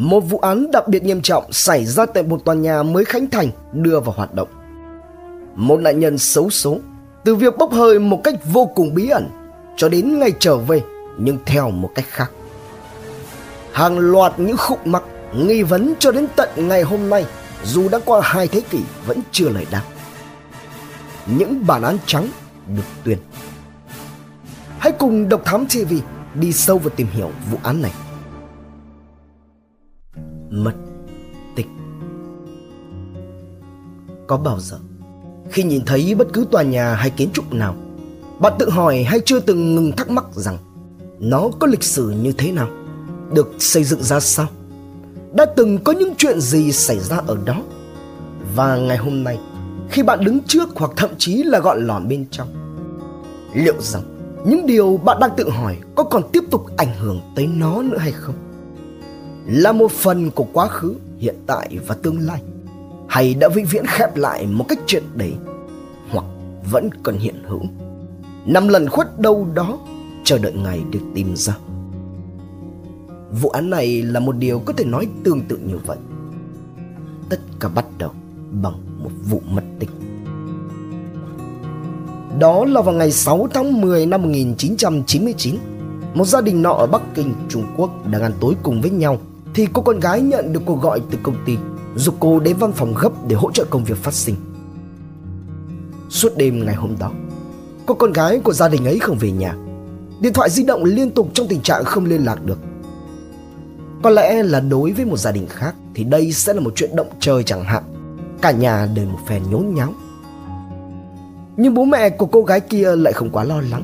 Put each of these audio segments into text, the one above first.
một vụ án đặc biệt nghiêm trọng xảy ra tại một tòa nhà mới khánh thành, đưa vào hoạt động. Một nạn nhân xấu số, từ việc bốc hơi một cách vô cùng bí ẩn, cho đến ngày trở về, nhưng theo một cách khác. Hàng loạt những khúc mắc, nghi vấn cho đến tận ngày hôm nay, dù đã qua hai thế kỷ, vẫn chưa lời đáp. Những bản án trắng được tuyên. Hãy cùng Độc Thám TV đi sâu vào tìm hiểu vụ án này. Mất tích. Có bao giờ, khi nhìn thấy bất cứ tòa nhà hay kiến trúc nào, bạn tự hỏi hay chưa từng ngừng thắc mắc rằng nó có lịch sử như thế nào, được xây dựng ra sao, đã từng có những chuyện gì xảy ra ở đó. Và ngày hôm nay, khi bạn đứng trước hoặc thậm chí là gọn lỏn bên trong, liệu rằng những điều bạn đang tự hỏi có còn tiếp tục ảnh hưởng tới nó nữa hay không? Là một phần của quá khứ hiện tại và tương lai. Hay đã vĩnh viễn khép lại một cách triệt để hoặc vẫn còn hiện hữu. Nằm lần khuất đâu đó chờ đợi ngày được tìm ra. Vụ án này là một điều có thể nói tương tự như vậy. Tất cả bắt đầu bằng một vụ mất tích. Đó là vào ngày 6 tháng 10 năm 1999 Một gia đình nọ ở Bắc Kinh, Trung Quốc đang ăn tối cùng với nhau. Thì cô con gái nhận được cuộc gọi từ công ty, Giúp cô đến văn phòng gấp để hỗ trợ công việc phát sinh. Suốt đêm ngày hôm đó, Cô con gái của gia đình ấy không về nhà. Điện thoại di động liên tục trong tình trạng không liên lạc được. Có lẽ là đối với một gia đình khác Thì đây sẽ là một chuyện động trời chẳng hạn. Cả nhà đều một phen nhốn nháo. Nhưng bố mẹ của cô gái kia lại không quá lo lắng.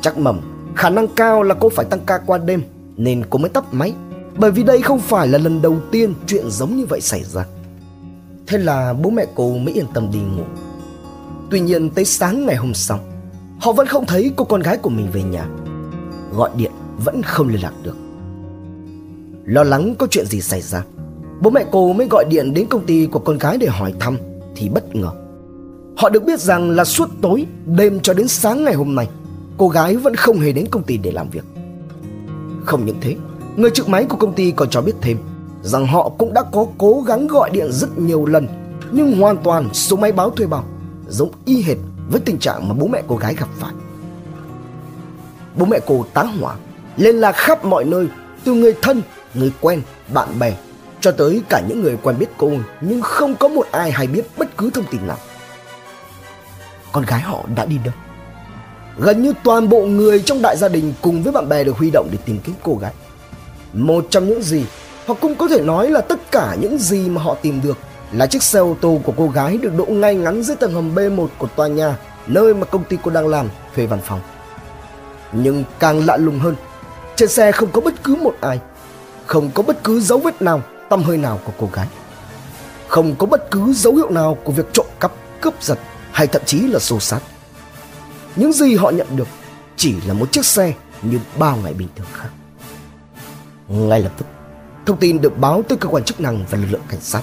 Chắc mầm, khả năng cao là cô phải tăng ca qua đêm Nên cô mới tắt máy. Bởi vì đây không phải là lần đầu tiên chuyện giống như vậy xảy ra. Thế là bố mẹ cô mới yên tâm đi ngủ. Tuy nhiên tới sáng ngày hôm sau Họ vẫn không thấy cô con gái của mình về nhà. Gọi điện vẫn không liên lạc được. Lo lắng có chuyện gì xảy ra Bố mẹ cô mới gọi điện đến công ty của con gái để hỏi thăm Thì bất ngờ. Họ được biết rằng là suốt tối, đêm cho đến sáng ngày hôm nay, cô gái vẫn không hề đến công ty để làm việc. Không những thế, người trực máy của công ty còn cho biết thêm rằng họ cũng đã có cố gắng gọi điện rất nhiều lần nhưng hoàn toàn số máy báo thuê bao giống y hệt với tình trạng mà bố mẹ cô gái gặp phải. Bố mẹ cô tá hỏa, liên lạc khắp mọi nơi, từ người thân, người quen, bạn bè cho tới cả những người quen biết cô nhưng không có một ai hay biết bất cứ thông tin nào. Con gái họ đã đi đâu? Gần như toàn bộ người trong đại gia đình cùng với bạn bè được huy động để tìm kiếm cô gái một trong những gì hoặc cũng có thể nói là tất cả những gì mà họ tìm được là chiếc xe ô tô của cô gái được đỗ ngay ngắn dưới tầng hầm B1 của tòa nhà nơi mà công ty cô đang làm thuê văn phòng. Nhưng càng lạ lùng hơn, trên xe không có bất cứ một ai, không có bất cứ dấu vết nào, tâm hơi nào của cô gái. Không có bất cứ dấu hiệu nào của việc trộm cắp, cướp giật hay thậm chí là xô sát. Những gì họ nhận được chỉ là một chiếc xe như bao ngày bình thường khác. Ngay lập tức, thông tin được báo tới cơ quan chức năng và lực lượng cảnh sát.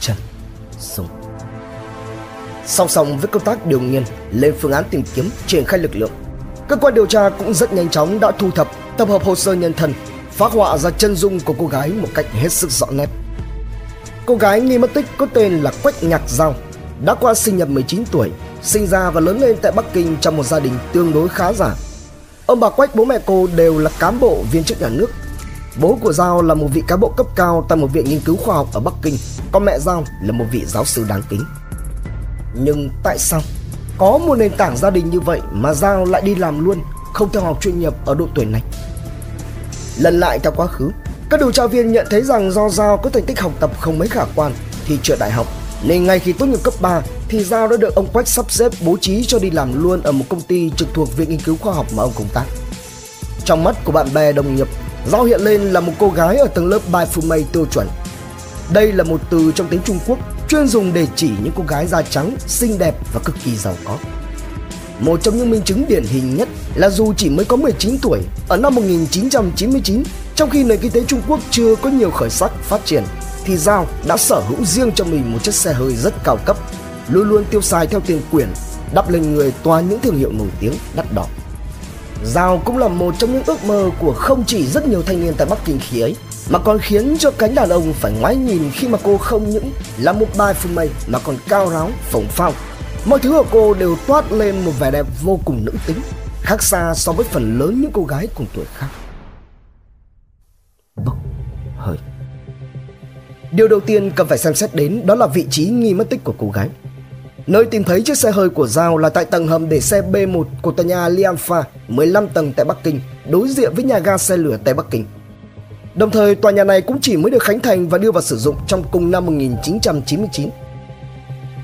Trần Sùng Song song với công tác điều nghiên lên phương án tìm kiếm triển khai lực lượng, cơ quan điều tra cũng rất nhanh chóng đã thu thập, tập hợp hồ sơ nhân thân, phát họa ra chân dung của cô gái một cách hết sức rõ nét. Cô gái nghi mất tích có tên là Quách Nhạc Giao, đã qua sinh nhật 19 tuổi, sinh ra và lớn lên tại Bắc Kinh trong một gia đình tương đối khá giả. Ông bà Quách bố mẹ cô đều là cán bộ viên chức nhà nước. Bố của Giao là một vị cán bộ cấp cao tại một viện nghiên cứu khoa học ở Bắc Kinh, còn mẹ Giao là một vị giáo sư đáng kính. Nhưng tại sao có một nền tảng gia đình như vậy mà Giao lại đi làm luôn, không theo học chuyên nghiệp ở độ tuổi này? Lần lại theo quá khứ, các điều tra viên nhận thấy rằng do Giao có thành tích học tập không mấy khả quan thì trượt đại học nên ngay khi tốt nghiệp cấp 3 thì Giao đã được ông Quách sắp xếp bố trí cho đi làm luôn ở một công ty trực thuộc Viện Nghiên cứu Khoa học mà ông công tác. Trong mắt của bạn bè đồng nghiệp, Giao hiện lên là một cô gái ở tầng lớp Bai mây tiêu chuẩn. Đây là một từ trong tiếng Trung Quốc chuyên dùng để chỉ những cô gái da trắng, xinh đẹp và cực kỳ giàu có. Một trong những minh chứng điển hình nhất là dù chỉ mới có 19 tuổi, ở năm 1999, trong khi nền kinh tế Trung Quốc chưa có nhiều khởi sắc phát triển, thì Giao đã sở hữu riêng cho mình một chiếc xe hơi rất cao cấp, luôn luôn tiêu xài theo tiền quyền, đắp lên người toàn những thương hiệu nổi tiếng đắt đỏ. Giao cũng là một trong những ước mơ của không chỉ rất nhiều thanh niên tại Bắc Kinh khi ấy mà còn khiến cho cánh đàn ông phải ngoái nhìn khi mà cô không những là một bài phương mây mà còn cao ráo, phồng phao. Mọi thứ ở cô đều toát lên một vẻ đẹp vô cùng nữ tính, khác xa so với phần lớn những cô gái cùng tuổi khác. Điều đầu tiên cần phải xem xét đến đó là vị trí nghi mất tích của cô gái. Nơi tìm thấy chiếc xe hơi của Giao là tại tầng hầm để xe B1 của tòa nhà Lianfa 15 tầng tại Bắc Kinh, đối diện với nhà ga xe lửa tại Bắc Kinh. Đồng thời tòa nhà này cũng chỉ mới được khánh thành và đưa vào sử dụng trong cùng năm 1999.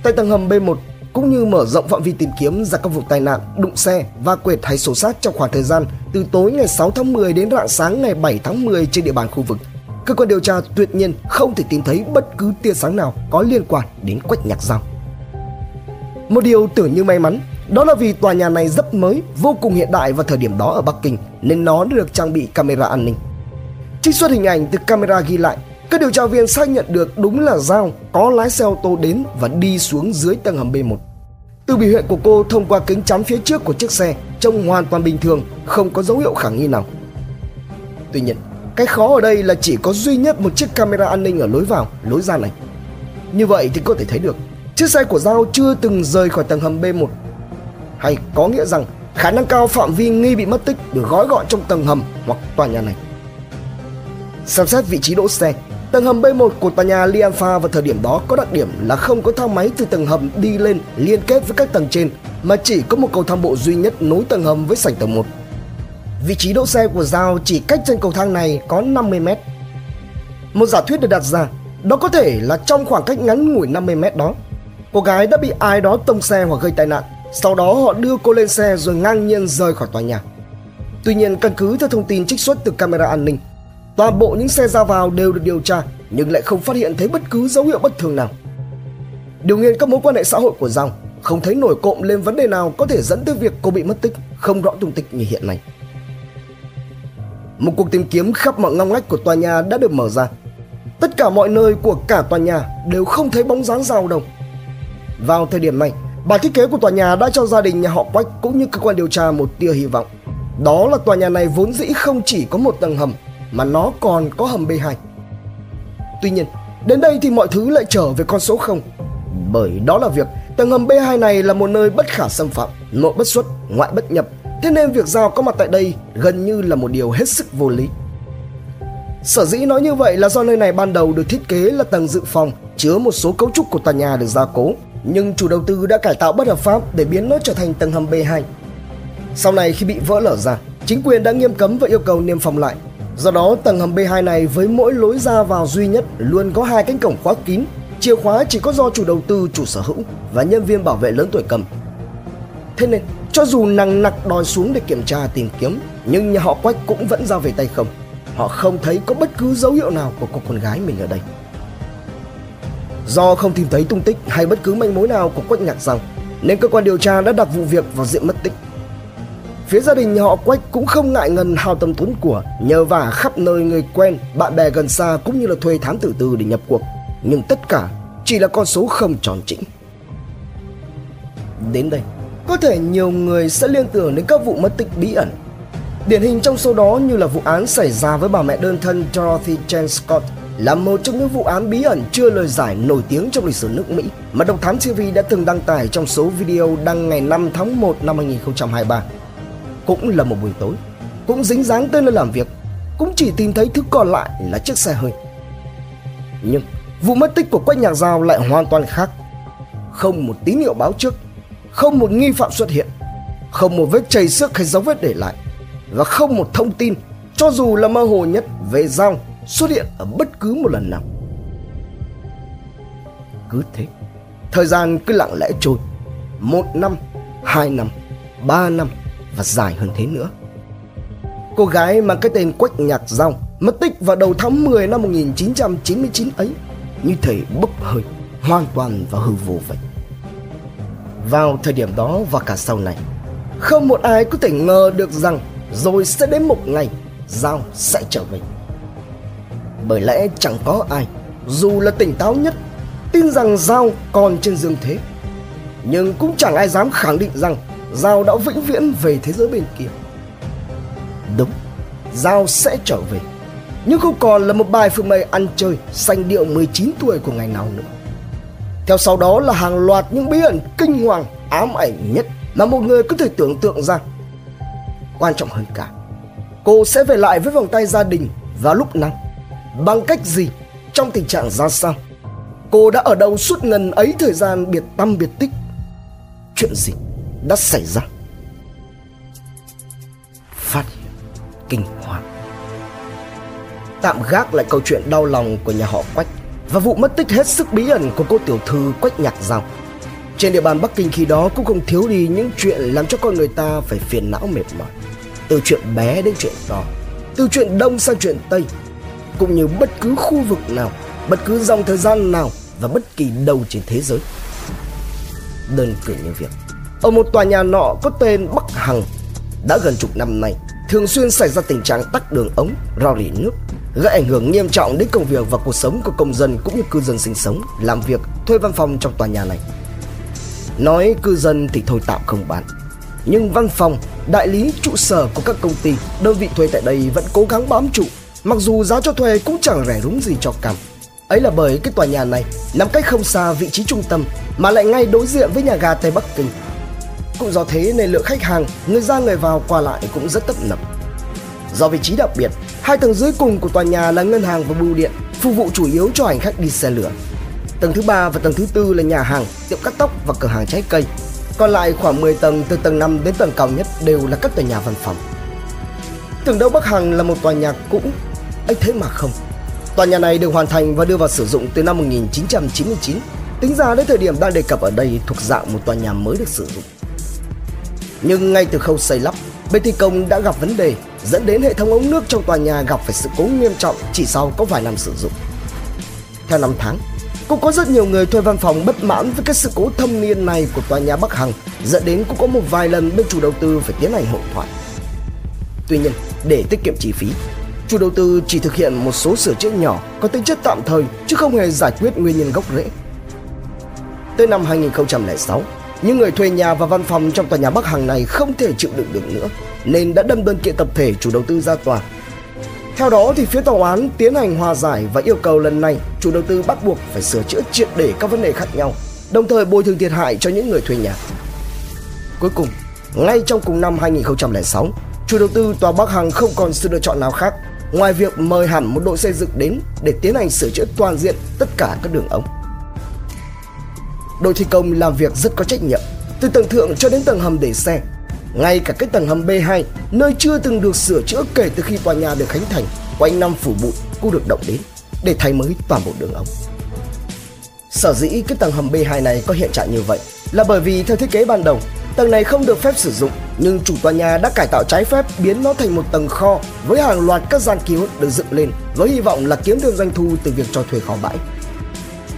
Tại tầng hầm B1 cũng như mở rộng phạm vi tìm kiếm ra các vụ tai nạn, đụng xe, va quệt hay sổ sát trong khoảng thời gian từ tối ngày 6 tháng 10 đến rạng sáng ngày 7 tháng 10 trên địa bàn khu vực. Cơ quan điều tra tuyệt nhiên không thể tìm thấy bất cứ tia sáng nào có liên quan đến Quách Nhạc Giao. Một điều tưởng như may mắn đó là vì tòa nhà này rất mới, vô cùng hiện đại vào thời điểm đó ở Bắc Kinh nên nó được trang bị camera an ninh. Trích xuất hình ảnh từ camera ghi lại, các điều tra viên xác nhận được đúng là Giao có lái xe ô tô đến và đi xuống dưới tầng hầm B1. Từ biểu hiện của cô thông qua kính chắn phía trước của chiếc xe trông hoàn toàn bình thường, không có dấu hiệu khả nghi nào. Tuy nhiên, cái khó ở đây là chỉ có duy nhất một chiếc camera an ninh ở lối vào, lối ra này. Như vậy thì có thể thấy được chiếc xe của Giao chưa từng rời khỏi tầng hầm B1 hay có nghĩa rằng khả năng cao phạm vi nghi bị mất tích được gói gọn trong tầng hầm hoặc tòa nhà này. Xem xét vị trí đỗ xe, tầng hầm B1 của tòa nhà Lianfa vào thời điểm đó có đặc điểm là không có thang máy từ tầng hầm đi lên liên kết với các tầng trên mà chỉ có một cầu thang bộ duy nhất nối tầng hầm với sảnh tầng 1. Vị trí đỗ xe của Giao chỉ cách trên cầu thang này có 50 mét. Một giả thuyết được đặt ra, đó có thể là trong khoảng cách ngắn ngủi 50 mét đó, cô gái đã bị ai đó tông xe hoặc gây tai nạn sau đó họ đưa cô lên xe rồi ngang nhiên rời khỏi tòa nhà. Tuy nhiên căn cứ theo thông tin trích xuất từ camera an ninh, toàn bộ những xe ra vào đều được điều tra nhưng lại không phát hiện thấy bất cứ dấu hiệu bất thường nào. Điều nghiên các mối quan hệ xã hội của Giang không thấy nổi cộm lên vấn đề nào có thể dẫn tới việc cô bị mất tích, không rõ tung tích như hiện nay. Một cuộc tìm kiếm khắp mọi ngóc ngách của tòa nhà đã được mở ra. Tất cả mọi nơi của cả tòa nhà đều không thấy bóng dáng Giao đâu. Vào thời điểm này, Bản thiết kế của tòa nhà đã cho gia đình nhà họ Quách cũng như cơ quan điều tra một tia hy vọng. Đó là tòa nhà này vốn dĩ không chỉ có một tầng hầm mà nó còn có hầm B2. Tuy nhiên, đến đây thì mọi thứ lại trở về con số 0. Bởi đó là việc tầng hầm B2 này là một nơi bất khả xâm phạm, nội bất xuất, ngoại bất nhập. Thế nên việc giao có mặt tại đây gần như là một điều hết sức vô lý. Sở dĩ nói như vậy là do nơi này ban đầu được thiết kế là tầng dự phòng chứa một số cấu trúc của tòa nhà được gia cố nhưng chủ đầu tư đã cải tạo bất hợp pháp để biến nó trở thành tầng hầm B2. Sau này khi bị vỡ lở ra, chính quyền đã nghiêm cấm và yêu cầu niêm phong lại. Do đó, tầng hầm B2 này với mỗi lối ra vào duy nhất luôn có hai cánh cổng khóa kín, chìa khóa chỉ có do chủ đầu tư, chủ sở hữu và nhân viên bảo vệ lớn tuổi cầm. Thế nên, cho dù nặng nặc đòi xuống để kiểm tra tìm kiếm, nhưng nhà họ Quách cũng vẫn ra về tay không. Họ không thấy có bất cứ dấu hiệu nào của cô con gái mình ở đây. Do không tìm thấy tung tích hay bất cứ manh mối nào của Quách Nhạc Rằng nên cơ quan điều tra đã đặt vụ việc vào diện mất tích. Phía gia đình nhà họ Quách cũng không ngại ngần hao tâm tốn của nhờ vả khắp nơi người quen, bạn bè gần xa cũng như là thuê thám tử tư để nhập cuộc. Nhưng tất cả chỉ là con số không tròn chỉnh. Đến đây, có thể nhiều người sẽ liên tưởng đến các vụ mất tích bí ẩn. Điển hình trong số đó như là vụ án xảy ra với bà mẹ đơn thân Dorothy Jane Scott là một trong những vụ án bí ẩn chưa lời giải nổi tiếng trong lịch sử nước Mỹ mà Độc Thám TV đã từng đăng tải trong số video đăng ngày 5 tháng 1 năm 2023. Cũng là một buổi tối, cũng dính dáng tới nơi làm việc, cũng chỉ tìm thấy thứ còn lại là chiếc xe hơi. Nhưng vụ mất tích của Quách Nhạc Giao lại hoàn toàn khác. Không một tín hiệu báo trước, không một nghi phạm xuất hiện, không một vết chảy xước hay dấu vết để lại và không một thông tin cho dù là mơ hồ nhất về dao xuất hiện ở bất cứ một lần nào. Cứ thế, thời gian cứ lặng lẽ trôi. Một năm, hai năm, ba năm và dài hơn thế nữa. Cô gái mang cái tên Quách Nhạc Giao mất tích vào đầu tháng 10 năm 1999 ấy như thể bốc hơi hoàn toàn và hư vô vậy. Vào thời điểm đó và cả sau này, không một ai có thể ngờ được rằng rồi sẽ đến một ngày Giao sẽ trở về. Bởi lẽ chẳng có ai dù là tỉnh táo nhất tin rằng Giao còn trên dương thế. Nhưng cũng chẳng ai dám khẳng định rằng Giao đã vĩnh viễn về thế giới bên kia. Đúng, Giao sẽ trở về. Nhưng không còn là một bài phương mây ăn chơi Xanh điệu 19 tuổi của ngày nào nữa. Theo sau đó là hàng loạt những bí ẩn kinh hoàng, Ám ảnh nhất mà một người có thể tưởng tượng ra. Quan trọng hơn cả, Cô sẽ về lại với vòng tay gia đình Vào lúc nào? Bằng cách gì? Trong tình trạng ra sao? Cô đã ở đâu suốt ngần ấy thời gian biệt tâm biệt tích? Chuyện gì đã xảy ra? Phát hiện kinh hoàng. Tạm gác lại câu chuyện đau lòng của nhà họ Quách. Và vụ mất tích hết sức bí ẩn của cô tiểu thư Quách Nhạc Giao. Trên địa bàn Bắc Kinh khi đó cũng không thiếu đi những chuyện làm cho con người ta phải phiền não mệt mỏi. Từ chuyện bé đến chuyện to Từ chuyện đông sang chuyện tây Cũng như bất cứ khu vực nào Bất cứ dòng thời gian nào Và bất kỳ đâu trên thế giới. Đơn cử như việc Ở một tòa nhà nọ có tên Bắc Hằng Đã gần chục năm nay thường xuyên xảy ra tình trạng tắc đường ống, rò rỉ nước, gây ảnh hưởng nghiêm trọng đến công việc và cuộc sống của công dân cũng như cư dân sinh sống, làm việc, thuê văn phòng trong tòa nhà này. Nói cư dân thì thôi tạm không bán, nhưng văn phòng, đại lý, trụ sở của các công ty, đơn vị thuê tại đây vẫn cố gắng bám trụ, mặc dù giá cho thuê cũng chẳng rẻ đúng gì cho cầm. Ấy là bởi cái tòa nhà này nằm cách không xa vị trí trung tâm mà lại ngay đối diện với nhà ga Tây Bắc Kinh cũng do thế nên lượng khách hàng, người ra người vào qua lại cũng rất tấp nập. Do vị trí đặc biệt, hai tầng dưới cùng của tòa nhà là ngân hàng và bưu điện, phục vụ chủ yếu cho hành khách đi xe lửa. Tầng thứ ba và tầng thứ tư là nhà hàng, tiệm cắt tóc và cửa hàng trái cây. Còn lại khoảng 10 tầng từ tầng 5 đến tầng cao nhất đều là các tòa nhà văn phòng. Tưởng đâu Bắc Hằng là một tòa nhà cũ, ấy thế mà không. Tòa nhà này được hoàn thành và đưa vào sử dụng từ năm 1999. Tính ra đến thời điểm đang đề cập ở đây thuộc dạng một tòa nhà mới được sử dụng. Nhưng ngay từ khâu xây lắp, bên thi công đã gặp vấn đề dẫn đến hệ thống ống nước trong tòa nhà gặp phải sự cố nghiêm trọng chỉ sau có vài năm sử dụng. Theo năm tháng, cũng có rất nhiều người thuê văn phòng bất mãn với cái sự cố thâm niên này của tòa nhà Bắc Hằng dẫn đến cũng có một vài lần bên chủ đầu tư phải tiến hành hội thoại. Tuy nhiên, để tiết kiệm chi phí, chủ đầu tư chỉ thực hiện một số sửa chữa nhỏ có tính chất tạm thời chứ không hề giải quyết nguyên nhân gốc rễ. Tới năm 2006, những người thuê nhà và văn phòng trong tòa nhà Bắc Hằng này không thể chịu đựng được nữa nên đã đâm đơn kiện tập thể chủ đầu tư ra tòa. Theo đó thì phía tòa án tiến hành hòa giải và yêu cầu lần này chủ đầu tư bắt buộc phải sửa chữa triệt để các vấn đề khác nhau, đồng thời bồi thường thiệt hại cho những người thuê nhà. Cuối cùng, ngay trong cùng năm 2006, chủ đầu tư tòa Bắc Hằng không còn sự lựa chọn nào khác ngoài việc mời hẳn một đội xây dựng đến để tiến hành sửa chữa toàn diện tất cả các đường ống đội thi công làm việc rất có trách nhiệm, từ tầng thượng cho đến tầng hầm để xe. Ngay cả cái tầng hầm B2, nơi chưa từng được sửa chữa kể từ khi tòa nhà được khánh thành, quanh năm phủ bụi cũng được động đến để thay mới toàn bộ đường ống. Sở dĩ cái tầng hầm B2 này có hiện trạng như vậy là bởi vì theo thiết kế ban đầu, tầng này không được phép sử dụng nhưng chủ tòa nhà đã cải tạo trái phép biến nó thành một tầng kho với hàng loạt các gian kiosk được dựng lên với hy vọng là kiếm được doanh thu từ việc cho thuê kho bãi.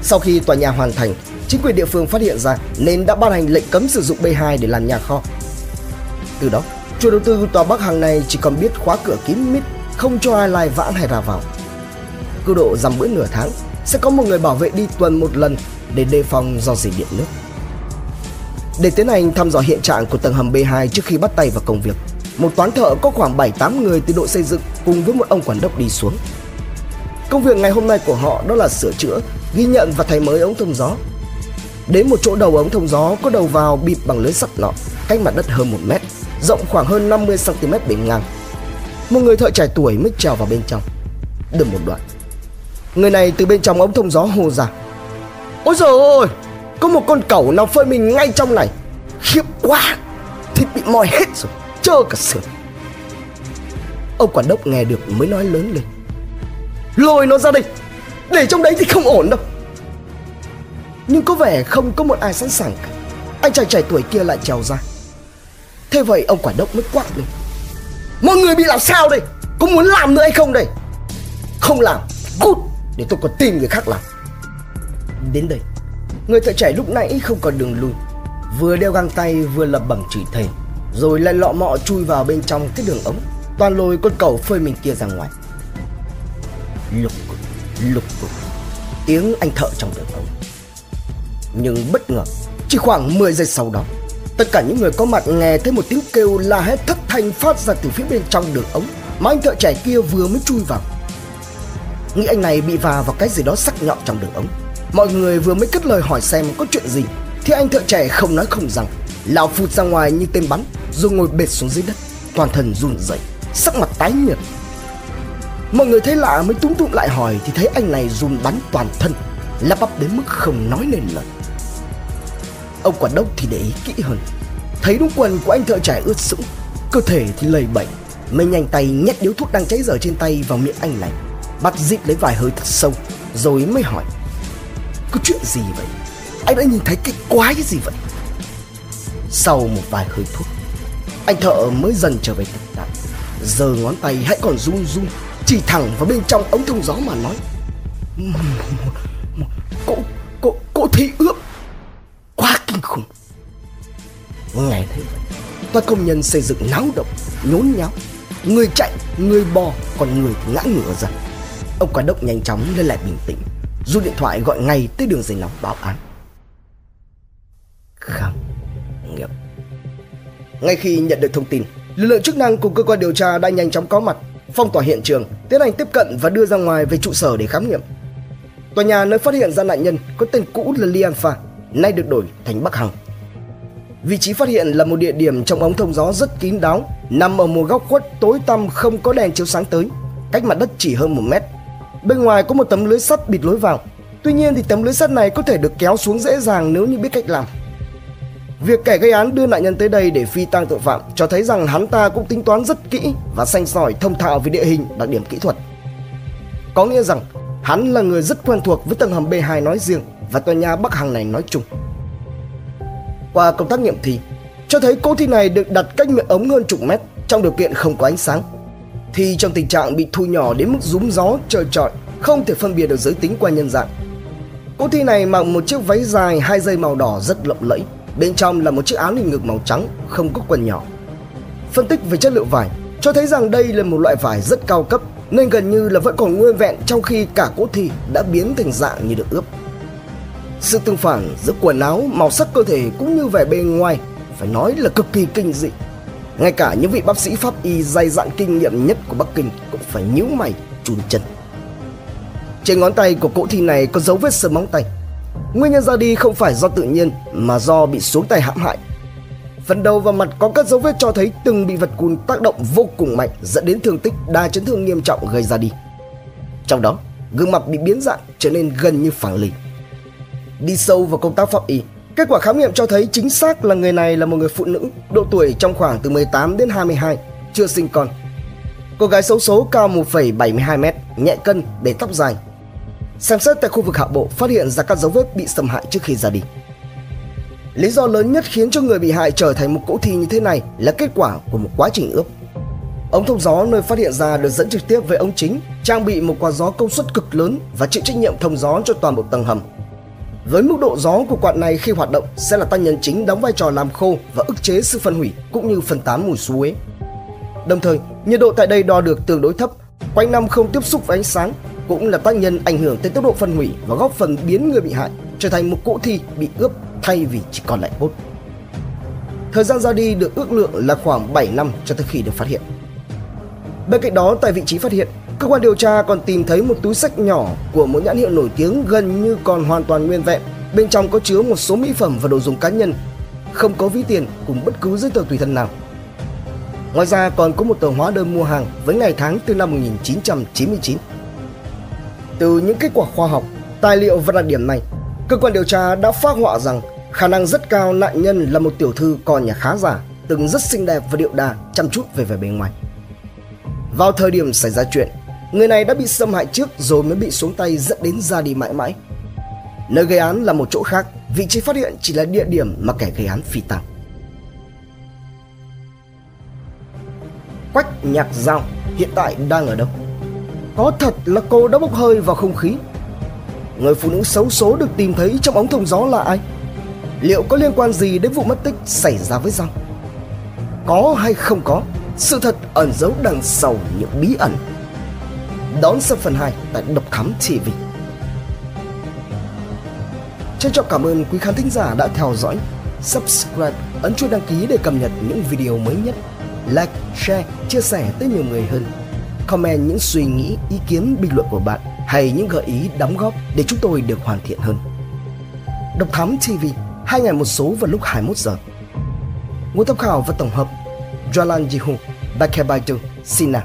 Sau khi tòa nhà hoàn thành, chính quyền địa phương phát hiện ra nên đã ban hành lệnh cấm sử dụng B2 để làm nhà kho. Từ đó, chủ đầu tư tòa Bắc Hàng này chỉ còn biết khóa cửa kín mít, không cho ai lai vãng hay ra vào. Cứ độ dằm bữa nửa tháng, sẽ có một người bảo vệ đi tuần một lần để đề phòng do dỉ điện nước. Để tiến hành thăm dò hiện trạng của tầng hầm B2 trước khi bắt tay vào công việc, một toán thợ có khoảng 7-8 người từ đội xây dựng cùng với một ông quản đốc đi xuống. Công việc ngày hôm nay của họ đó là sửa chữa, ghi nhận và thay mới ống thông gió Đến một chỗ đầu ống thông gió có đầu vào bịt bằng lưới sắt nọ, cách mặt đất hơn 1 mét, rộng khoảng hơn 50 cm bề ngang. Một người thợ trẻ tuổi mới trèo vào bên trong. Được một đoạn. Người này từ bên trong ống thông gió hô ra. Ôi giời ơi, có một con cẩu nào phơi mình ngay trong này. Khiếp quá, thịt bị mòi hết rồi, trơ cả sườn. Ông quản đốc nghe được mới nói lớn lên. Lôi nó ra đây, để trong đấy thì không ổn đâu nhưng có vẻ không có một ai sẵn sàng. Cả Anh chàng trẻ tuổi kia lại trèo ra. Thế vậy ông quản đốc mới quát lên. Mọi người bị làm sao đây? Có muốn làm nữa hay không đây? Không làm, Cút, Để tôi còn tìm người khác làm. Đến đây, Người thợ trẻ lúc nãy không còn đường lui. Vừa đeo găng tay, vừa lập bẩm chửi thề Rồi lại lọ mọ chui vào bên trong cái đường ống. Toàn lôi con cầu phơi mình kia ra ngoài. Lục cục Lục. Cục Tiếng anh thợ trong đường ống nhưng bất ngờ, chỉ khoảng 10 giây sau đó, Tất cả những người có mặt nghe thấy một tiếng kêu la hét thất thanh phát ra từ phía bên trong đường ống mà anh thợ trẻ kia vừa mới chui vào. Nghĩ anh này bị va vào cái gì đó sắc nhọn trong đường ống. Mọi người vừa mới cất lời hỏi xem có chuyện gì thì anh thợ trẻ không nói không rằng lao phụt ra ngoài như tên bắn rồi ngồi bệt xuống dưới đất toàn thân run rẩy sắc mặt tái nhợt mọi người thấy lạ mới túm tụm lại hỏi thì thấy anh này run bắn toàn thân lắp bắp đến mức không nói nên lời ông quản đốc thì để ý kỹ hơn. Thấy đúng quần của anh thợ trải ướt sũng, cơ thể thì lầy bệnh mình nhanh tay nhét điếu thuốc đang cháy dở trên tay vào miệng anh này bắt dịp lấy vài hơi thật sâu, rồi mới hỏi. Có chuyện gì vậy? Anh đã nhìn thấy cái quái gì vậy? Sau một vài hơi thuốc anh thợ mới dần trở về tỉnh lại. Giờ ngón tay hãy còn run run, chỉ thẳng vào bên trong ống thông gió mà nói. Toàn công nhân xây dựng náo động, nhốn nháo. Người chạy, người bò, còn người ngã ngửa ra. Ông quản đốc nhanh chóng lên lại bình tĩnh rút điện thoại gọi ngay tới đường dây nóng báo án. Khám nghiệm. Ngay khi nhận được thông tin, lực lượng chức năng cùng cơ quan điều tra đã nhanh chóng có mặt, phong tỏa hiện trường, tiến hành tiếp cận và đưa ra ngoài về trụ sở để khám nghiệm. Tòa nhà nơi phát hiện ra nạn nhân có tên cũ là Lianfa nay được đổi thành Bắc Hằng vị trí phát hiện là một địa điểm trong ống thông gió rất kín đáo nằm ở một góc khuất tối tăm không có đèn chiếu sáng tới cách mặt đất chỉ hơn một mét bên ngoài có một tấm lưới sắt bịt lối vào tuy nhiên thì tấm lưới sắt này có thể được kéo xuống dễ dàng nếu như biết cách làm Việc kẻ gây án đưa nạn nhân tới đây để phi tang tội phạm cho thấy rằng hắn ta cũng tính toán rất kỹ và xanh sỏi thông thạo về địa hình, đặc điểm kỹ thuật. Có nghĩa rằng hắn là người rất quen thuộc với tầng hầm B2 nói riêng và tòa nhà Bắc Hằng này nói chung. Qua công tác nghiệm thi, cho thấy cô thi này được đặt cách miệng ống hơn chục mét trong điều kiện không có ánh sáng. Thi trong tình trạng bị thu nhỏ đến mức rúm gió trời trọi, không thể phân biệt được giới tính qua nhân dạng. Cô thi này mặc một chiếc váy dài hai dây màu đỏ rất lộng lẫy, Bên trong là một chiếc áo liền ngực màu trắng, không có quần nhỏ. Phân tích về chất liệu vải cho thấy rằng đây là một loại vải rất cao cấp nên gần như là vẫn còn nguyên vẹn trong khi cả cô thi đã biến thành dạng như được ướp. Sự tương phản giữa quần áo, màu sắc cơ thể cũng như vẻ bề ngoài phải nói là cực kỳ kinh dị. Ngay cả những vị bác sĩ pháp y dày dặn kinh nghiệm nhất của Bắc Kinh cũng phải nhíu mày, chùn chân. Trên ngón tay của cỗ thi này có dấu vết sờ móng tay Nguyên nhân ra đi không phải do tự nhiên mà do bị xuống tay hãm hại. Phần đầu và mặt có các dấu vết cho thấy từng bị vật cùn tác động vô cùng mạnh dẫn đến thương tích đa chấn thương nghiêm trọng gây ra đi. Trong đó, gương mặt bị biến dạng trở nên gần như phẳng lì. Đi sâu vào công tác pháp y, kết quả khám nghiệm cho thấy chính xác là người này là một người phụ nữ độ tuổi trong khoảng từ 18 đến 22, chưa sinh con. Cô gái xấu số cao 1,72m, nhẹ cân, để tóc dài, Xem xét tại khu vực hạ bộ phát hiện ra các dấu vết bị xâm hại trước khi ra đi. Lý do lớn nhất khiến cho người bị hại trở thành một cỗ thi như thế này là kết quả của một quá trình ướp. Ống thông gió nơi phát hiện ra được dẫn trực tiếp với ống chính, trang bị một quạt gió công suất cực lớn và chịu trách nhiệm thông gió cho toàn bộ tầng hầm. Với mức độ gió của quạt này khi hoạt động sẽ là tác nhân chính đóng vai trò làm khô và ức chế sự phân hủy cũng như phân tán mùi suối. Đồng thời, nhiệt độ tại đây đo được tương đối thấp, quanh năm không tiếp xúc với ánh sáng cũng là tác nhân ảnh hưởng tới tốc độ phân hủy và góp phần biến người bị hại trở thành một cỗ thi bị ướp thay vì chỉ còn lại cốt. Thời gian ra đi được ước lượng là khoảng 7 năm cho tới khi được phát hiện. Bên cạnh đó, tại vị trí phát hiện, cơ quan điều tra còn tìm thấy một túi sách nhỏ của một nhãn hiệu nổi tiếng gần như còn hoàn toàn nguyên vẹn. Bên trong có chứa một số mỹ phẩm và đồ dùng cá nhân, không có ví tiền cùng bất cứ giấy tờ tùy thân nào. Ngoài ra còn có một tờ hóa đơn mua hàng với ngày tháng từ năm 1999. Từ những kết quả khoa học, tài liệu và đặc điểm này, cơ quan điều tra đã phát họa rằng khả năng rất cao nạn nhân là một tiểu thư con nhà khá giả, từng rất xinh đẹp và điệu đà, chăm chút về vẻ bề ngoài. Vào thời điểm xảy ra chuyện, người này đã bị xâm hại trước rồi mới bị xuống tay dẫn đến ra đi mãi mãi. Nơi gây án là một chỗ khác, vị trí phát hiện chỉ là địa điểm mà kẻ gây án phi tăng. Quách Nhạc Giao hiện tại đang ở đâu? Có thật là cô đã bốc hơi vào không khí Người phụ nữ xấu số được tìm thấy trong ống thông gió là ai? Liệu có liên quan gì đến vụ mất tích xảy ra với Giao? Có hay không có? Sự thật ẩn giấu đằng sau những bí ẩn Đón xem phần 2 tại Độc Thám TV Trân trọng cảm ơn quý khán thính giả đã theo dõi subscribe, ấn chuông đăng ký để cập nhật những video mới nhất. Like, share, chia sẻ tới nhiều người hơn. Comment những suy nghĩ, ý kiến, bình luận của bạn hay những gợi ý đóng góp để chúng tôi được hoàn thiện hơn. Độc Thám TV, hai ngày một số vào lúc 21 giờ. Nguồn tham khảo và tổng hợp Jalan Jihu, Bakebaitu, Sina,